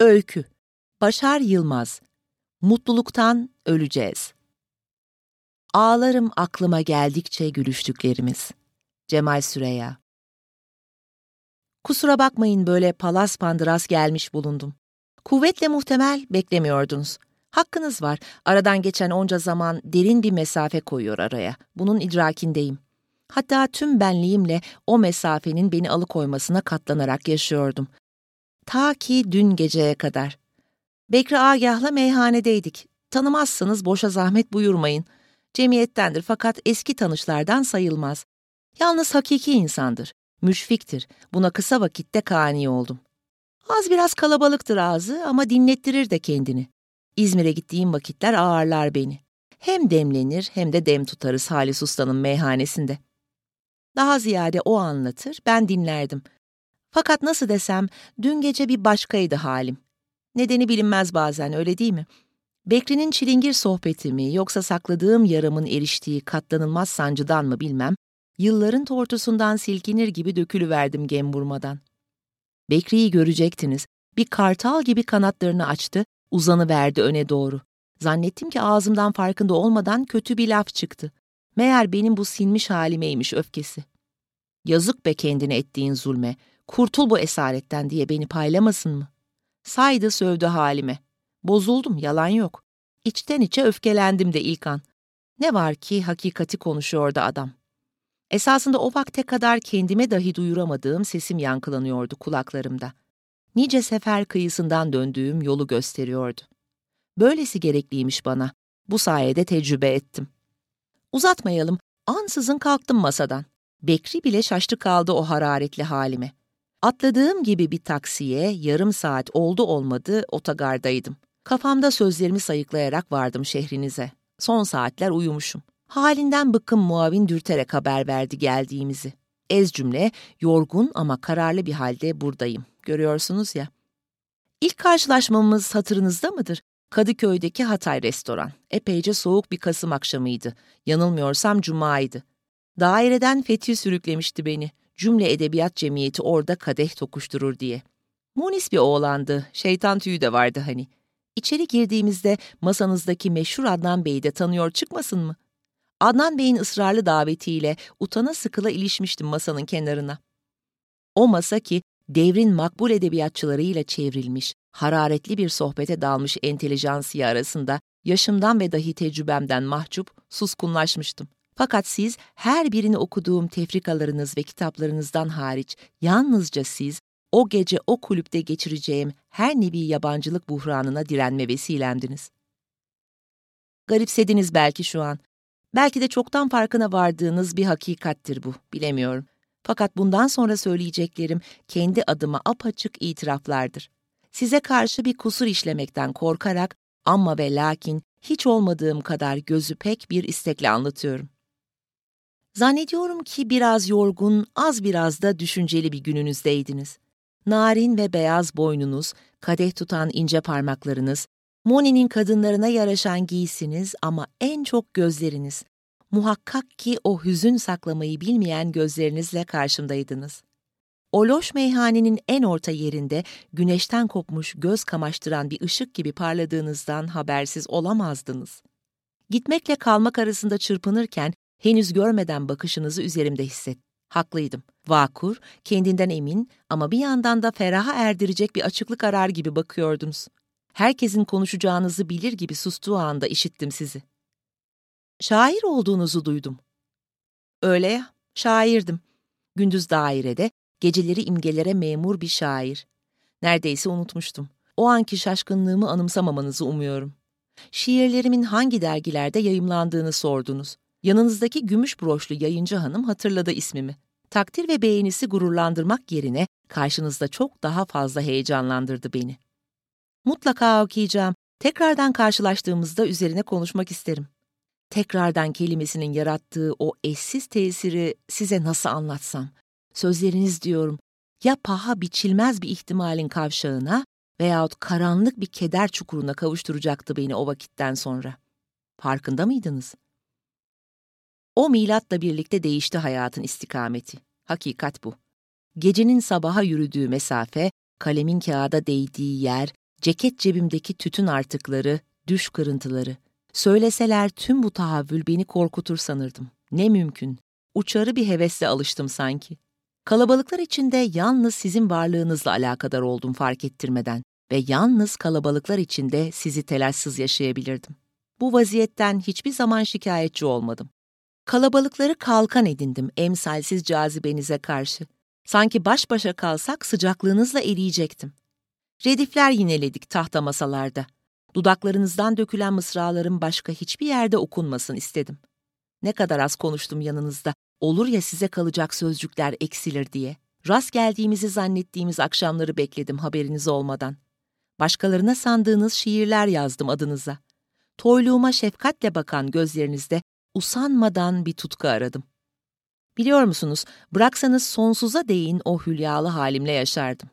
Öykü Başar Yılmaz Mutluluktan öleceğiz. Ağlarım aklıma geldikçe gülüştüklerimiz. Cemal Süreya Kusura bakmayın böyle palas pandıras gelmiş bulundum. Kuvvetle muhtemel beklemiyordunuz. Hakkınız var. Aradan geçen onca zaman derin bir mesafe koyuyor araya. Bunun idrakindeyim. Hatta tüm benliğimle o mesafenin beni alıkoymasına katlanarak yaşıyordum. Ta ki dün geceye kadar. Bekri Agah'la meyhanedeydik. Tanımazsanız boşa zahmet buyurmayın. Cemiyettendir fakat eski tanışlardan sayılmaz. Yalnız hakiki insandır. Müşfiktir. Buna kısa vakitte kani oldum. Az biraz kalabalıktır ağzı ama dinlettirir de kendini. İzmir'e gittiğim vakitler ağırlar beni. Hem demlenir hem de dem tutarız Halis Usta'nın meyhanesinde. Daha ziyade o anlatır, ben dinlerdim. Fakat nasıl desem, dün gece bir başkaydı halim. Nedeni bilinmez bazen, öyle değil mi? Bekri'nin çilingir sohbeti mi, yoksa sakladığım yaramın eriştiği katlanılmaz sancıdan mı bilmem, yılların tortusundan silkinir gibi dökülüverdim gemburmadan. Bekri'yi görecektiniz. Bir kartal gibi kanatlarını açtı, uzanıverdi öne doğru. Zannettim ki ağzımdan farkında olmadan kötü bir laf çıktı. Meğer benim bu sinmiş halimeymiş öfkesi. Yazık be kendine ettiğin zulme, kurtul bu esaretten diye beni paylamasın mı? Saydı sövdü halime. Bozuldum, yalan yok. İçten içe öfkelendim de ilk an. Ne var ki hakikati konuşuyordu adam. Esasında o vakte kadar kendime dahi duyuramadığım sesim yankılanıyordu kulaklarımda. Nice sefer kıyısından döndüğüm yolu gösteriyordu. Böylesi gerekliymiş bana. Bu sayede tecrübe ettim. Uzatmayalım, ansızın kalktım masadan. Bekri bile şaştı kaldı o hararetli halime. Atladığım gibi bir taksiye yarım saat oldu olmadı otogardaydım. Kafamda sözlerimi sayıklayarak vardım şehrinize. Son saatler uyumuşum. Halinden bıkkın muavin dürterek haber verdi geldiğimizi. Ez cümle, yorgun ama kararlı bir halde buradayım. Görüyorsunuz ya. İlk karşılaşmamız hatırınızda mıdır? Kadıköy'deki Hatay restoran. Epeyce soğuk bir Kasım akşamıydı. Yanılmıyorsam Cuma'ydı. Daireden Fethi sürüklemişti beni. Cümle Edebiyat Cemiyeti orada kadeh tokuşturur diye. Munis bir oğlandı, şeytan tüyü de vardı hani. İçeri girdiğimizde masanızdaki meşhur Adnan Bey'i de tanıyor çıkmasın mı? Adnan Bey'in ısrarlı davetiyle utana sıkıla ilişmiştim masanın kenarına. O masa ki devrin makbul edebiyatçılarıyla çevrilmiş, hararetli bir sohbete dalmış entelijansiye arasında yaşımdan ve dahi tecrübemden mahcup, suskunlaşmıştım. Fakat siz her birini okuduğum tefrikalarınız ve kitaplarınızdan hariç yalnızca siz o gece o kulüpte geçireceğim her nevi yabancılık buhranına direnme vesilemdiniz. Garipsediniz belki şu an. Belki de çoktan farkına vardığınız bir hakikattir bu, bilemiyorum. Fakat bundan sonra söyleyeceklerim kendi adıma apaçık itiraflardır. Size karşı bir kusur işlemekten korkarak ama ve lakin hiç olmadığım kadar gözü pek bir istekle anlatıyorum. Zannediyorum ki biraz yorgun, az biraz da düşünceli bir gününüzdeydiniz. Narin ve beyaz boynunuz, kadeh tutan ince parmaklarınız, Moni'nin kadınlarına yaraşan giysiniz ama en çok gözleriniz. Muhakkak ki o hüzün saklamayı bilmeyen gözlerinizle karşımdaydınız. O loş meyhanenin en orta yerinde güneşten kopmuş göz kamaştıran bir ışık gibi parladığınızdan habersiz olamazdınız. Gitmekle kalmak arasında çırpınırken henüz görmeden bakışınızı üzerimde hisset. Haklıydım. Vakur, kendinden emin ama bir yandan da feraha erdirecek bir açıklık arar gibi bakıyordunuz. Herkesin konuşacağınızı bilir gibi sustuğu anda işittim sizi. Şair olduğunuzu duydum. Öyle ya, şairdim. Gündüz dairede, geceleri imgelere memur bir şair. Neredeyse unutmuştum. O anki şaşkınlığımı anımsamamanızı umuyorum. Şiirlerimin hangi dergilerde yayımlandığını sordunuz. Yanınızdaki gümüş broşlu yayıncı hanım hatırladı ismimi. Takdir ve beğenisi gururlandırmak yerine karşınızda çok daha fazla heyecanlandırdı beni. Mutlaka okuyacağım. Tekrardan karşılaştığımızda üzerine konuşmak isterim. Tekrardan kelimesinin yarattığı o eşsiz tesiri size nasıl anlatsam? Sözleriniz diyorum, ya paha biçilmez bir ihtimalin kavşağına veyahut karanlık bir keder çukuruna kavuşturacaktı beni o vakitten sonra. Farkında mıydınız? O milatla birlikte değişti hayatın istikameti. Hakikat bu. Gecenin sabaha yürüdüğü mesafe, kalemin kağıda değdiği yer, Ceket cebimdeki tütün artıkları, düş kırıntıları. Söyleseler tüm bu tahavvül beni korkutur sanırdım. Ne mümkün. Uçarı bir hevesle alıştım sanki. Kalabalıklar içinde yalnız sizin varlığınızla alakadar oldum fark ettirmeden ve yalnız kalabalıklar içinde sizi telaşsız yaşayabilirdim. Bu vaziyetten hiçbir zaman şikayetçi olmadım. Kalabalıkları kalkan edindim emsalsiz cazibenize karşı. Sanki baş başa kalsak sıcaklığınızla eriyecektim. Redifler yineledik tahta masalarda. Dudaklarınızdan dökülen mısralarım başka hiçbir yerde okunmasın istedim. Ne kadar az konuştum yanınızda, olur ya size kalacak sözcükler eksilir diye. Rast geldiğimizi zannettiğimiz akşamları bekledim haberiniz olmadan. Başkalarına sandığınız şiirler yazdım adınıza. Toyluğuma şefkatle bakan gözlerinizde usanmadan bir tutku aradım. Biliyor musunuz, bıraksanız sonsuza değin o hülyalı halimle yaşardım.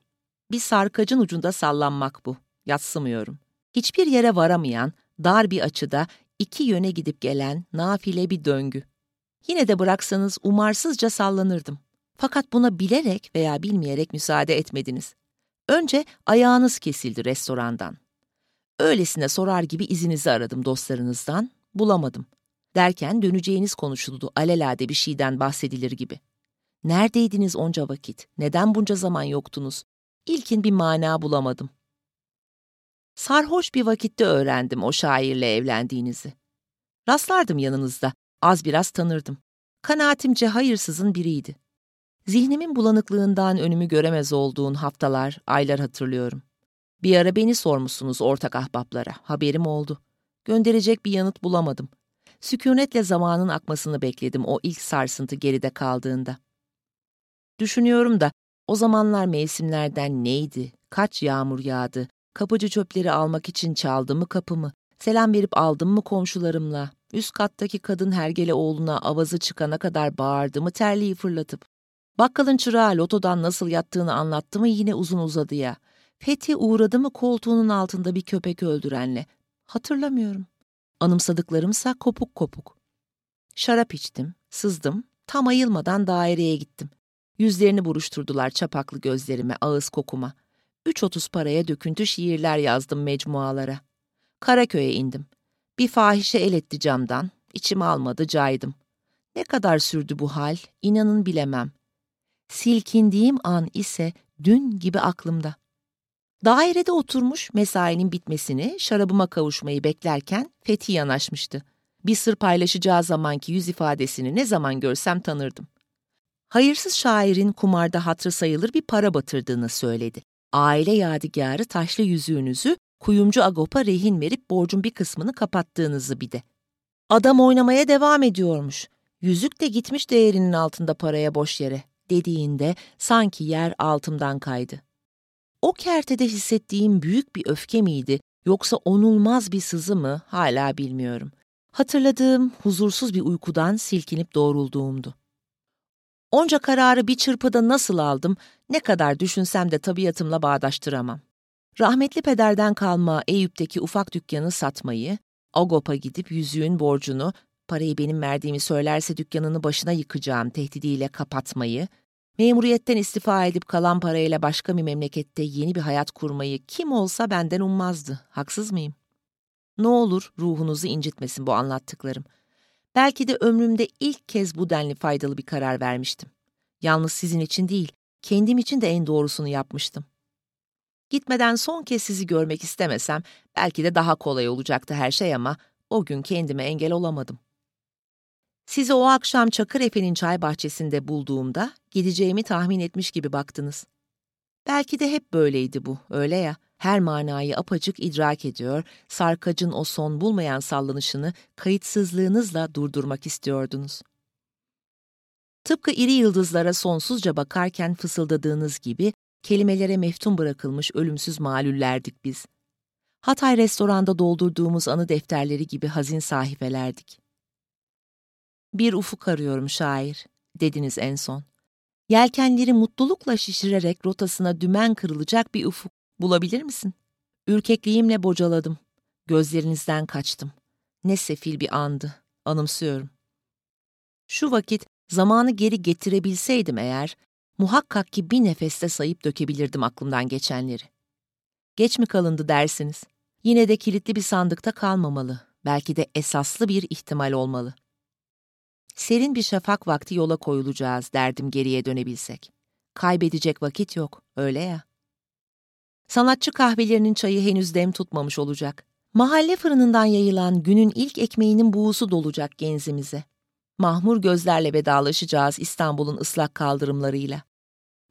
Bir sarkacın ucunda sallanmak bu, yatsımıyorum. Hiçbir yere varamayan, dar bir açıda iki yöne gidip gelen nafile bir döngü. Yine de bıraksanız umarsızca sallanırdım. Fakat buna bilerek veya bilmeyerek müsaade etmediniz. Önce ayağınız kesildi restorandan. Öylesine sorar gibi izinizi aradım dostlarınızdan, bulamadım. Derken döneceğiniz konuşuldu alelade bir şeyden bahsedilir gibi. Neredeydiniz onca vakit? Neden bunca zaman yoktunuz? İlkin bir mana bulamadım. Sarhoş bir vakitte öğrendim o şairle evlendiğinizi. Rastlardım yanınızda, az biraz tanırdım. Kanaatimce hayırsızın biriydi. Zihnimin bulanıklığından önümü göremez olduğun haftalar, aylar hatırlıyorum. Bir ara beni sormuşsunuz ortak ahbaplara, haberim oldu. Gönderecek bir yanıt bulamadım. Sükunetle zamanın akmasını bekledim o ilk sarsıntı geride kaldığında. Düşünüyorum da o zamanlar mevsimlerden neydi, kaç yağmur yağdı, kapıcı çöpleri almak için çaldı mı kapımı, selam verip aldım mı komşularımla, üst kattaki kadın hergele oğluna avazı çıkana kadar bağırdı mı terliği fırlatıp, bakkalın çırağı lotodan nasıl yattığını anlattı mı yine uzun uzadıya, Fethi uğradı mı koltuğunun altında bir köpek öldürenle, hatırlamıyorum. Anımsadıklarımsa kopuk kopuk. Şarap içtim, sızdım, tam ayılmadan daireye gittim. Yüzlerini buruşturdular çapaklı gözlerime, ağız kokuma. Üç otuz paraya döküntü şiirler yazdım mecmualara. Karaköy'e indim. Bir fahişe el etti camdan, içim almadı caydım. Ne kadar sürdü bu hal, inanın bilemem. Silkindiğim an ise dün gibi aklımda. Dairede oturmuş mesainin bitmesini, şarabıma kavuşmayı beklerken Fethi yanaşmıştı. Bir sır paylaşacağı zamanki yüz ifadesini ne zaman görsem tanırdım. Hayırsız şairin kumarda hatrı sayılır bir para batırdığını söyledi. Aile yadigarı taşlı yüzüğünüzü kuyumcu Agop'a rehin verip borcun bir kısmını kapattığınızı bir de. Adam oynamaya devam ediyormuş. Yüzük de gitmiş değerinin altında paraya boş yere dediğinde sanki yer altımdan kaydı. O kertede hissettiğim büyük bir öfke miydi yoksa onulmaz bir sızı mı hala bilmiyorum. Hatırladığım huzursuz bir uykudan silkinip doğrulduğumdu. Onca kararı bir çırpıda nasıl aldım, ne kadar düşünsem de tabiatımla bağdaştıramam. Rahmetli pederden kalma Eyüp'teki ufak dükkanı satmayı, Agop'a gidip yüzüğün borcunu, parayı benim verdiğimi söylerse dükkanını başına yıkacağım tehdidiyle kapatmayı, memuriyetten istifa edip kalan parayla başka bir memlekette yeni bir hayat kurmayı kim olsa benden ummazdı. Haksız mıyım? Ne olur ruhunuzu incitmesin bu anlattıklarım. Belki de ömrümde ilk kez bu denli faydalı bir karar vermiştim. Yalnız sizin için değil, kendim için de en doğrusunu yapmıştım. Gitmeden son kez sizi görmek istemesem belki de daha kolay olacaktı her şey ama o gün kendime engel olamadım. Sizi o akşam Çakır Efe'nin çay bahçesinde bulduğumda gideceğimi tahmin etmiş gibi baktınız. Belki de hep böyleydi bu, öyle ya. Her manayı apacık idrak ediyor, sarkacın o son bulmayan sallanışını kayıtsızlığınızla durdurmak istiyordunuz. Tıpkı iri yıldızlara sonsuzca bakarken fısıldadığınız gibi kelimelere meftun bırakılmış ölümsüz malullerdik biz. Hatay restoranda doldurduğumuz anı defterleri gibi hazin sahifelerdik. Bir ufuk arıyorum şair, dediniz en son. Yelkenleri mutlulukla şişirerek rotasına dümen kırılacak bir ufuk bulabilir misin? Ürkekliğimle bocaladım. Gözlerinizden kaçtım. Ne sefil bir andı, anımsıyorum. Şu vakit zamanı geri getirebilseydim eğer, muhakkak ki bir nefeste sayıp dökebilirdim aklımdan geçenleri. Geç mi kalındı dersiniz? Yine de kilitli bir sandıkta kalmamalı. Belki de esaslı bir ihtimal olmalı. Serin bir şafak vakti yola koyulacağız derdim geriye dönebilsek. Kaybedecek vakit yok, öyle ya. Sanatçı kahvelerinin çayı henüz dem tutmamış olacak. Mahalle fırınından yayılan günün ilk ekmeğinin buğusu dolacak genzimize. Mahmur gözlerle vedalaşacağız İstanbul'un ıslak kaldırımlarıyla.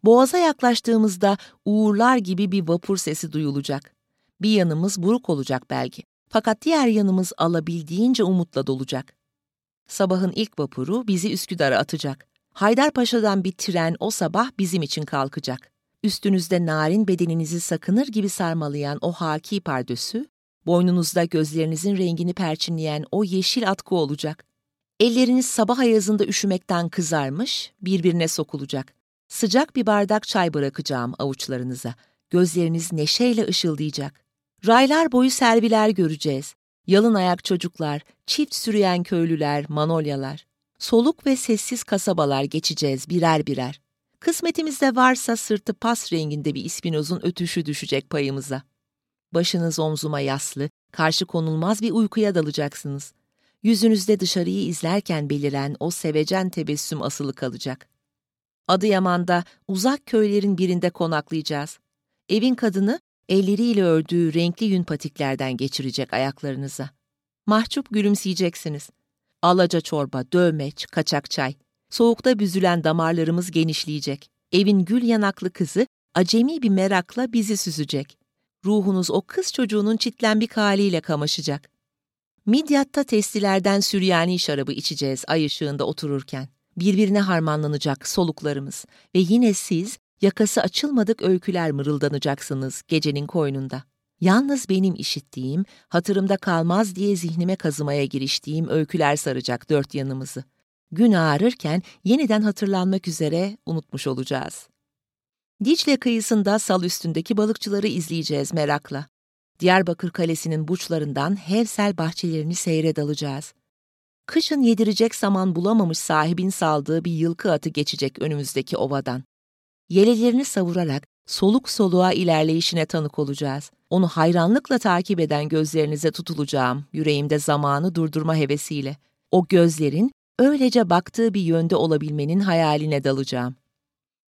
Boğaza yaklaştığımızda uğurlar gibi bir vapur sesi duyulacak. Bir yanımız buruk olacak belki. Fakat diğer yanımız alabildiğince umutla dolacak. Sabahın ilk vapuru bizi Üsküdar'a atacak. Haydarpaşa'dan bir tren o sabah bizim için kalkacak. Üstünüzde narin bedeninizi sakınır gibi sarmalayan o haki pardösü, boynunuzda gözlerinizin rengini perçinleyen o yeşil atkı olacak. Elleriniz sabah ayazında üşümekten kızarmış, birbirine sokulacak. Sıcak bir bardak çay bırakacağım avuçlarınıza. Gözleriniz neşeyle ışıldayacak. Raylar boyu serviler göreceğiz. Yalın ayak çocuklar, çift sürüyen köylüler, manolyalar. Soluk ve sessiz kasabalar geçeceğiz birer birer. Kısmetimizde varsa sırtı pas renginde bir ispinozun ötüşü düşecek payımıza. Başınız omzuma yaslı, karşı konulmaz bir uykuya dalacaksınız. Yüzünüzde dışarıyı izlerken beliren o sevecen tebessüm asılı kalacak. Adıyaman'da uzak köylerin birinde konaklayacağız. Evin kadını elleriyle ördüğü renkli yün patiklerden geçirecek ayaklarınıza. Mahcup gülümseyeceksiniz. Alaca çorba, dövmeç, kaçak çay. Soğukta büzülen damarlarımız genişleyecek. Evin gül yanaklı kızı acemi bir merakla bizi süzecek. Ruhunuz o kız çocuğunun çitlenbik haliyle kamaşacak. Midyat'ta testilerden Süryani şarabı içeceğiz ay ışığında otururken. Birbirine harmanlanacak soluklarımız ve yine siz yakası açılmadık öyküler mırıldanacaksınız gecenin koynunda. Yalnız benim işittiğim, hatırımda kalmaz diye zihnime kazımaya giriştiğim öyküler saracak dört yanımızı. Gün ağarırken yeniden hatırlanmak üzere unutmuş olacağız. Dicle kıyısında sal üstündeki balıkçıları izleyeceğiz merakla. Diyarbakır Kalesi'nin buçlarından Hevsel bahçelerini seyre dalacağız. Kışın yedirecek saman bulamamış sahibin saldığı bir yılkı atı geçecek önümüzdeki ovadan. Yelelerini savurarak soluk soluğa ilerleyişine tanık olacağız. Onu hayranlıkla takip eden gözlerinize tutulacağım, yüreğimde zamanı durdurma hevesiyle. O gözlerin öylece baktığı bir yönde olabilmenin hayaline dalacağım.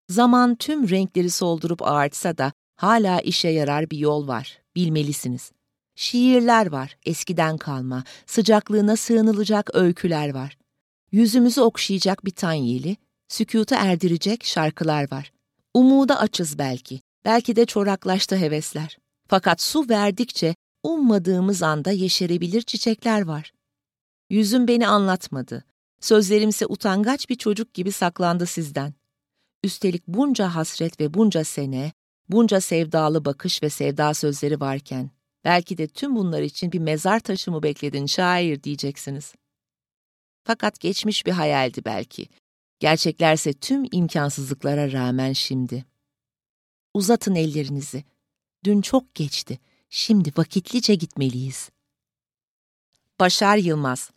Zaman tüm renkleri soldurup ağartsa da hala işe yarar bir yol var, bilmelisiniz. Şiirler var, eskiden kalma, sıcaklığına sığınılacak öyküler var. Yüzümüzü okşayacak bir tan yeli, sükutu erdirecek şarkılar var. Umuda açız belki, belki de çoraklaştı hevesler. Fakat su verdikçe ummadığımız anda yeşerebilir çiçekler var. Yüzüm beni anlatmadı. Sözlerimse utangaç bir çocuk gibi saklandı sizden. Üstelik bunca hasret ve bunca sene, bunca sevdalı bakış ve sevda sözleri varken, belki de tüm bunlar için bir mezar taşı mı bekledin şair diyeceksiniz. Fakat geçmiş bir hayaldi belki. Gerçeklerse tüm imkansızlıklara rağmen şimdi. Uzatın ellerinizi. Dün çok geçti. Şimdi vakitlice gitmeliyiz. Başar Yılmaz